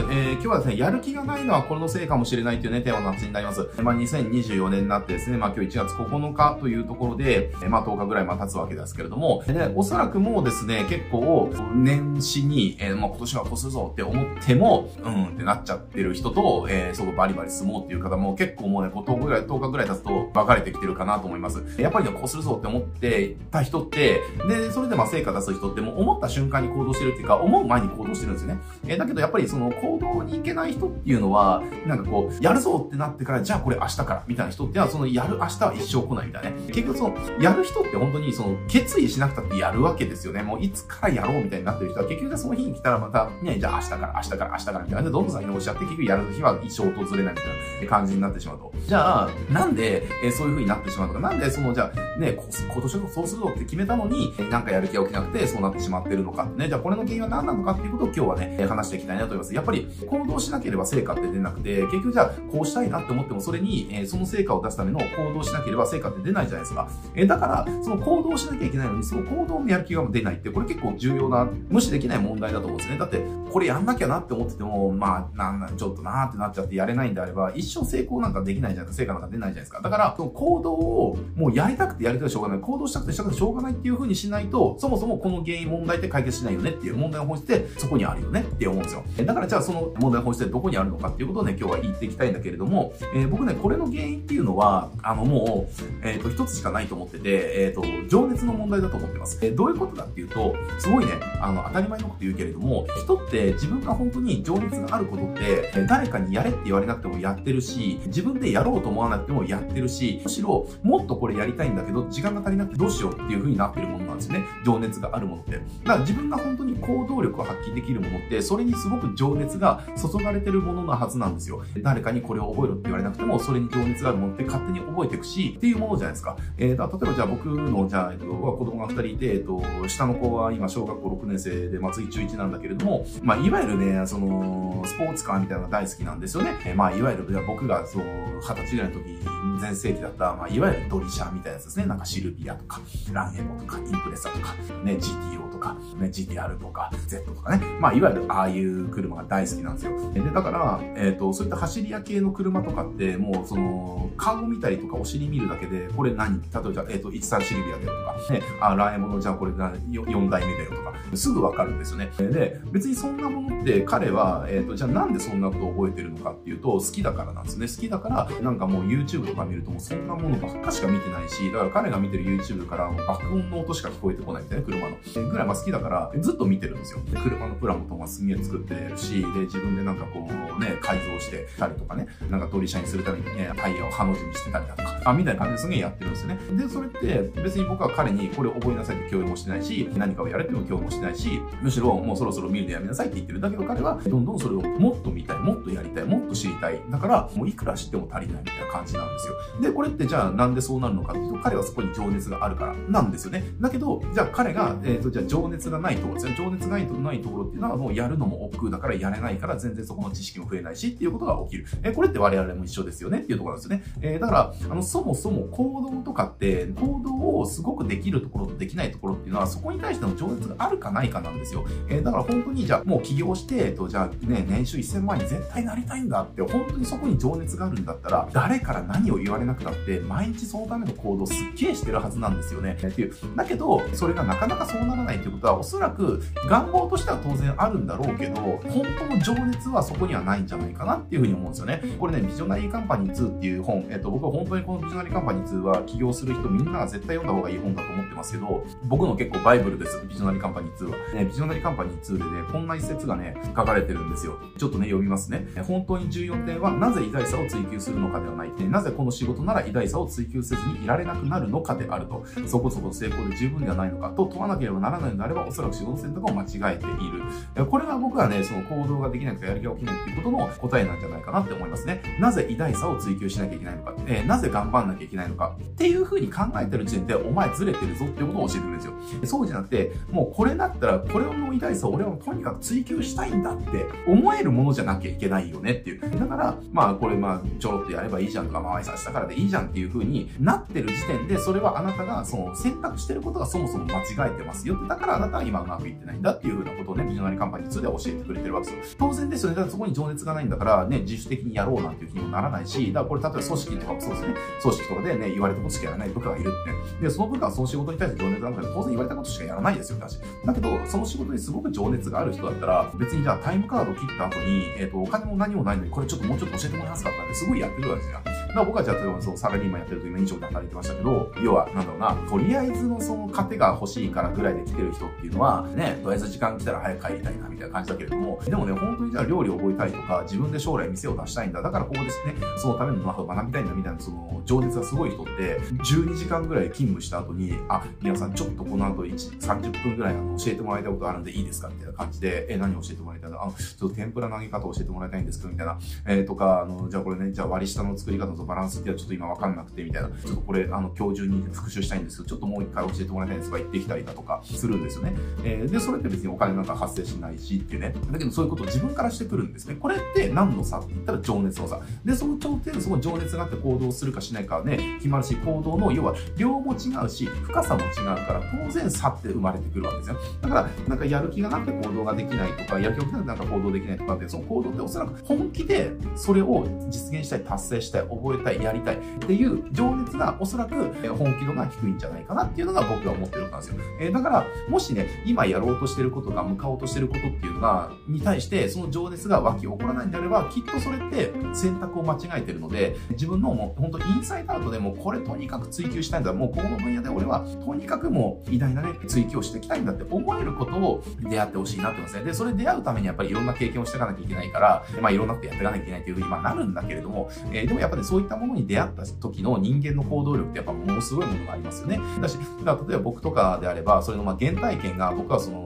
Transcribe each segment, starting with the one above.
。えー、今日はですね、やる気がないのはこれのせいかもしれないというね、テーマの話になります。まあ、2024年になってですね、まあ、今日1月9日というところで、えー、まあ、10日ぐらいまあ経つわけですけれども、でね、おそらくもうですね、結構、年始に、えー、まあ、今年はこするぞって思っても、うんってなっちゃってる人と、えー、そこバリバリ住もうっていう方も結構もうね、10日ぐらい、10日ぐらい経つと分かれてきてるかなと思います。やっぱりね、こするぞって思ってた人って、で、それでまあ成果出す人ってもう思った瞬間に行動してるっていうか、思う前に行動してるんですよね。えー、だけどやっぱりその行動に行けない人っていうのは、なんかこう、やるぞってなってから、じゃあこれ明日からみたいな人ってのは、そのやる明日は一生来ないみたいなね。結局その、やる人って本当にその、決意しなくたってやるわけですよね。もういつからやろうみたいになってる人は、結局その日に来たらまた、ね、じゃあ明日から明日から明日からみたいなで、どんどん先延ばしちゃって、結局やる日は一生訪れないみたいな感じになってしまうと。じゃあ、なんで、えー、そういう風になってしまうのか、なんでその、じゃあ、ね、今年はそうするぞって決めたのに、なんかやる気が起きなくて、そうなってしまってるのかね。じゃあこれの原因は何なのかっていうことを今日はね、話していきたいなと思います。やっぱり行動しなければ成果って出なくて、結局じゃあこうしたいなって思ってもそれに、え、その成果を出すための行動しなければ成果って出ないじゃないですか。え、だから、その行動しなきゃいけないのに、その行動のやる気が出ないって、これ結構重要な、無視できない問題だと思うんですね。だって、これやんなきゃなって思ってても、まあ、なんなんちょっとなーってなっちゃってやれないんであれば、一生成功なんかできないじゃないですか。成果なんか出ないじゃないですか。だから、その行動をもうやりたくてやりたくてしょうがない。行動したくてしたくてしょうがないっていう風にしないと、そもそもこの原因問題って解決しないよねっていう問題の本質ってそこにあるよねって思うんですよ。だからじゃその問題本質ってどこにあるのかっていうことをね、今日は言っていきたいんだけれども、えー、僕ね、これの原因っていうのは、あのもう、えっ、ー、と、一つしかないと思ってて、えっ、ー、と、情熱の問題だと思ってます。えどういうことかっていうと、すごいね、あの、当たり前のこと言うけれども、人って自分が本当に情熱があることって、え誰かにやれって言われなくてもやってるし、自分でやろうと思わなくてもやってるし、むしろ、もっとこれやりたいんだけど、時間が足りなくてどうしようっていう風になってるものんですね。情熱があるものって。だから自分が本当に行動力を発揮できるものって、それにすごく情熱が注がれてるものなはずなんですよ。誰かにこれを覚えろって言われなくても、それに情熱があるものって勝手に覚えていくし、っていうものじゃないですか。えー、だ例えばじゃあ僕の、じゃあ、えっと、子供が2人いて、えっと、下の子は今小学校6年生で、松井中1なんだけれども、まあ、いわゆるね、その、スポーツカーみたいなのが大好きなんですよね。えー、まあ、いわゆる、僕が、そう、20歳ぐらいの時、全盛期だった、まあ、いわゆるドリシャみたいなやつですね。なんかシルビアとか、ランエモとか、インプレッサとか、ね、GTO とか、ね、GTR とか、Z とかね。まあ、いわゆるああいう車が大好きなんですよ。で、だから、えっ、ー、と、そういった走り屋系の車とかって、もう、その、カーゴ見たりとかお尻見るだけで、これ何？例えば、えっ、ー、と、13シルビアだよとか、ね、あ、ランエモのじゃあこれ4代目だよとか、すぐわかるんですよね。で、別にそんなものって彼は、えっ、ー、と、じゃあなんでそんなことを覚えてるのかっていうと、好きだからなんですね。好きだから、なんかもう YouTube とか見るともうそんなものばっかしか見てないし、だから彼が見てる YouTube から爆音の音しか聞こえてこないみたいな、車の。ぐらいまあ好きだから、ずっと見てるんですよ。で車のプラモとか炭を作ってるし、で、自分でなんかこうね、改造してたりとかね、なんか取り車にするためにね、タイヤをハの字にしてたりだとか、あ、みたいな感じですげえやってるんですよね。で、それって別に僕は彼にこれを覚えなさいって共有もしてないし、何かをやれっても共有もしてないし、むしろもうそろそろ見るのやめなさいって言ってるん。だけど彼はどんどんそれをもっと見たい、もっとやりたい、もっと知りたい。だから、もういくら知っても足りないみたいな感じなんでですよ。で、これってじゃあなんでそうなるのかっていうと、彼はそこに情熱があるからなんですよね。だけど、じゃあ彼が、えっ、ー、と、じゃあ情熱がないところですね。情熱がないところっていうのはもうやるのも億劫だからやれないから全然そこの知識も増えないしっていうことが起きる。えー、これって我々も一緒ですよねっていうところなんですよね。えー、だから、あの、そもそも行動とかって、行動をすごくできるところとできないところっていうのは、そこに対しての情熱があるかないかなんですよ。えー、だから本当にじゃあもう起業して、えっと、じゃあね、年収1000万に絶対なりたいんだって、本当にそこに情熱があるんだったら、誰から何を言われなくたって、毎日そのための行動すっげえしてるはずなんですよね。っていう。だけど、それがなかなかそうならないっていうことは、おそらく願望としては当然あるんだろうけど、本当の情熱はそこにはないんじゃないかなっていうふうに思うんですよね。これね、ビジョナリーカンパニー2っていう本、えっと、僕は本当にこのビジョナリーカンパニー2は起業する人みんなが絶対読んだ方がいい本だと思ってますけど、僕の結構バイブルです、ビジョナリーカンパニー2は。ね、ビジョナリーカンパニー2でね、こんな一節がね、書かれてるんですよ。ちょっとね、読みますね。本当に重要点は、なぜ偉大さを追求するのかではないって、なぜこの仕事なら偉大さを追求せずにいられなくなるのかであると。そこそこ成功で十分ではないのかと問わなければならないのであれば、おそらく仕事選択を間違えている。これが僕はね、その行動ができないとかやる気が起きないっていうことの答えなんじゃないかなって思いますね。なぜ偉大さを追求しなきゃいけないのか、えー、なぜ頑張んなきゃいけないのかっていう風に考えてる時点で、お前ずれてるぞっていうことを教えてくれるんですよ。そうじゃなくて、もうこれだったら、これの偉大さを俺はとにかく追求したいんだって思えるものじゃなきゃいけないよねっていう。だから、まあこれまあちょろっとやればいいじゃんとか、まあ挨拶したからでいいじゃんっていう風になってる時点で、それはあなたがその選択してることがそもそも間違えてますよって、だからあなたは今うまくいってないんだっていうふうなことをね、ビジョナリーカンパニー2で教えてくれてるわけですよ。当然ですよね。だからそこに情熱がないんだから、ね、自主的にやろうなんていう気にもならないし、だからこれ例えば組織とかもそうですね。組織とかでね、言われたことしかやらない部下がいるって。で、その部下はその仕事に対して情熱があるから当然言われたことしかやらないですよって話。だけど、その仕事にすごく情熱がある人だったら、別にじゃあタイムカードを切った後に、えっ、ー、と、お金も何もないのに、これちょっともうちょっと教えてもらえますかってすごいやってるわけじゃん。だから僕はじゃあ、例えばそのサラリーマンやってると今飲食で働いてましたけど、要は、なんだろうな、とりあえずのその糧が欲しいからぐらいで来てる人っていうのは、ね、とりあえず時間来たら早く帰りたいなみたいな感じだけれども、でもね、本当にじゃあ料理を覚えたいとか、自分で将来店を出したいんだ、だからここですね、そのためのノウハウを学びたいんだみたいな、その情熱がすごい人って、12時間ぐらい勤務した後に、あ、皆さんちょっとこの後1、30分ぐらいあの教えてもらいたいことあるんでいいですか？みたいな感じで、え、何教えてもらいたいのあ、ちょっと天ぷら投げ方教えてもらいたいんですけど、みたいな、えー、とか、あの、じゃあこれね、じゃあ割り下の作り方とバランスってちょっと今わかんなくて、みたいな、ちょっとこれ、あの、今日中に復習したいんですけど、ちょっともう一回教えてもらいたいんですとか言ってきたりだとかするんですよね。えー、で、それって別にお金なんか発生しないしっていうね。だけどそういうことを自分からしてくるんですね。これって何の差って言ったら情熱の差。で、その頂点、その情熱があって行動するかしないかはね、決まるし、行動の、要は量も違うし、深さも違うから、当然差って生まれてくるわけですよ。だから、なんかやる気がなくて行動ができないとか、やる気がなくてなんか行動できないとかって、その行動っておそらく本気でそれを実現したい、達成したい、覚えたい、やりたいっていう情熱がおそらく本気度が低いんじゃないかなっていうのが僕は思ってるんですよ。えー、だから、もしね、今やろうとしてることが、向かおうとしてることっていうのが、に対して、その情熱が湧き起こらないんであれば、きっとそれって選択を間違えてるので、自分のもう本当インサイドアウトでもこれとにかく追求したいんだ。もうここの分野で俺はとにかくもう偉大なね、追求をしていきたいんだって思えることを出会ってほしいなってますね。で、それ出会うためにやっぱりいろんな経験をしていかなきゃいけないから、まあいろんなことやっていかなきゃいけないというふうにまあなるんだけれども、えー、でもやっぱりそうういったものに出会った時の人間の行動力ってやっぱものすごいものがありますよね。だし、だから例えば僕とかであれば、それのまあ原体験が僕はその、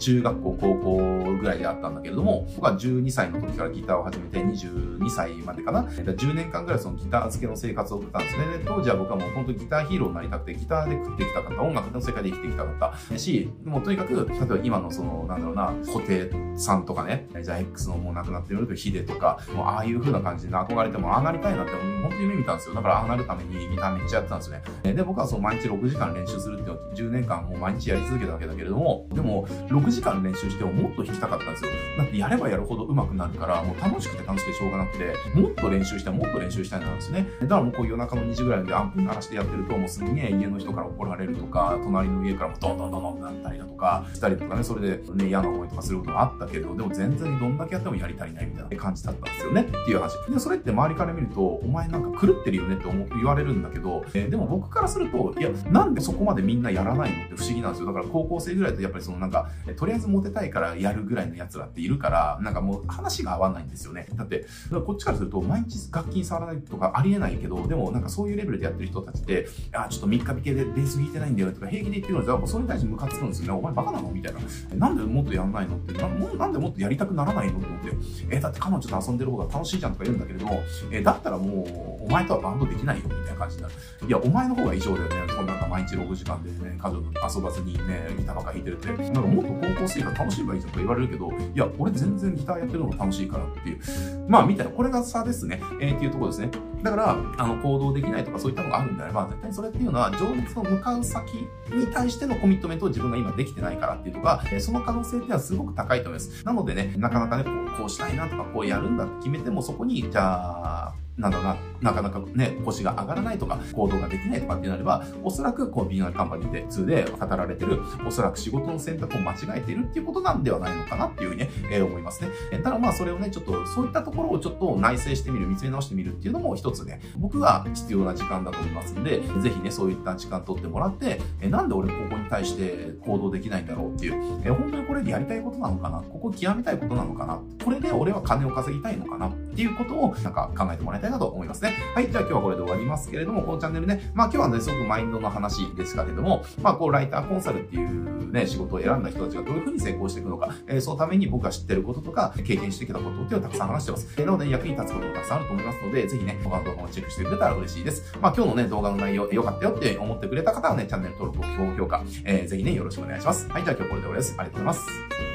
中学校、高校ぐらいであったんだけれども、僕は12歳の時からギターを始めて22歳までかな。10年間ぐらいそのギター付けの生活を送ったんですね。で、当時は僕はもう本当ギターヒーローになりたくて、ギターで食ってきたかった、音楽の世界で生きてきたかったし、もうとにかく、例えば今のその、なんだろうな、固定さんとかね、じゃあ X のもう亡くなってるヒデとか、もうああいう風な感じで憧れても、ああなりたいなって、本当に夢見たんですよ。だからああなるためにギターめっちゃやってたんですね。で、僕はその毎日6時間練習するっていうのを10年間もう毎日やり続けたわけだけれども、でも6時間練習してももっと弾きたかったんですよ。だってやればやるほど上手くなるから、もう楽しくて楽しくてしょうがなくて、もっと練習してもっと練習したいなんですね。だからもうこう夜中の2時ぐらいでアンプ鳴らしてやってると、もうすんげえ家の人から怒られるとか、隣の家からもドンドンドンドンってなったりだとか、したりとかね、それでね、嫌な思いとかすることがあったけど、でも全然どんだけやってもやり足りないみたいな感じだったんですよね。っていう話。で、それって周りから見ると、お前なんか狂ってるよねって思言われるんだけど、えー、でも僕からすると、いや、なんでそこまでみんなやらないのって不思議なんですよ。だから高校生ぐらいとやっぱりそのなんか、とりあえずモテたいからやるぐらいのやつらっているから、なんかもう話が合わないんですよね。だって、こっちからすると毎日楽器に触らないとかありえないけど、でもなんかそういうレベルでやってる人たちって、あ、ちょっと3日引けでベース弾いてないんだよとか平気で言ってるのじゃ、それに対してムカつくんですよね。お前バカなの？みたいな。なんでもっとやんないのって？な、なんでもっとやりたくならないのって思って、え、だって彼女と遊んでる方が楽しいじゃんとか言うんだけれども、え、だったらもう、お前とはバンドできないよみたいな感じになる。いや、お前の方が異常だよね。そんなんか毎日6時間でね、家族遊ばずにね、ギターばか弾いてるって。なんかもっと高校生活楽しめばいいじゃんとか言われるけど、いや、俺全然ギターやってるのが楽しいからっていう。まあ、みたいな、これが差ですね。えー、っていうところですね。だから、あの、行動できないとかそういったのがあるんであれば、絶対それっていうのは、情熱の向かう先に対してのコミットメントを自分が今できてないからっていうとか、その可能性っていうのはすごく高いと思います。なのでね、なかなかね、こうこうしたいなとか、こうやるんだって決めても、そこに、じゃあ、なんだな、なかなかね、腰が上がらないとか、行動ができないとかってなれば、おそらく、こう、ビギナーカンパニーで2で語られてる、おそらく仕事の選択を間違えているっていうことなんではないのかなっていうふうにね、えー、思いますね。えただまあ、それをね、ちょっと、そういったところをちょっと内省してみる、見つめ直してみるっていうのも一つね、僕は必要な時間だと思いますんで、ぜひね、そういった時間取ってもらって、えなんで俺ここに対して行動できないんだろうっていう、え本当にこれでやりたいことなのかなここ極めたいことなのかなこれで俺は金を稼ぎたいのかなっていうことを、なんか考えてもらいたいなと思いますね。はい、じゃあ今日はこれで終わりますけれども、このチャンネルね、まあ今日はね、すごくマインドの話ですけれども、まあこう、ライターコンサルっていうね、仕事を選んだ人たちがどういうふうに成功していくのか、えー、そのために僕が知ってることとか、経験してきたことっていうのをたくさん話してます。えー、なので役に立つこともたくさんあると思いますので、ぜひね、他の動画もチェックしてくれたら嬉しいです。まあ今日のね、動画の内容良かったよって思ってくれた方はね、チャンネル登録、高評価、えー、ぜひね、よろしくお願いします。はい、じゃあ今日これで終わりです。ありがとうございます。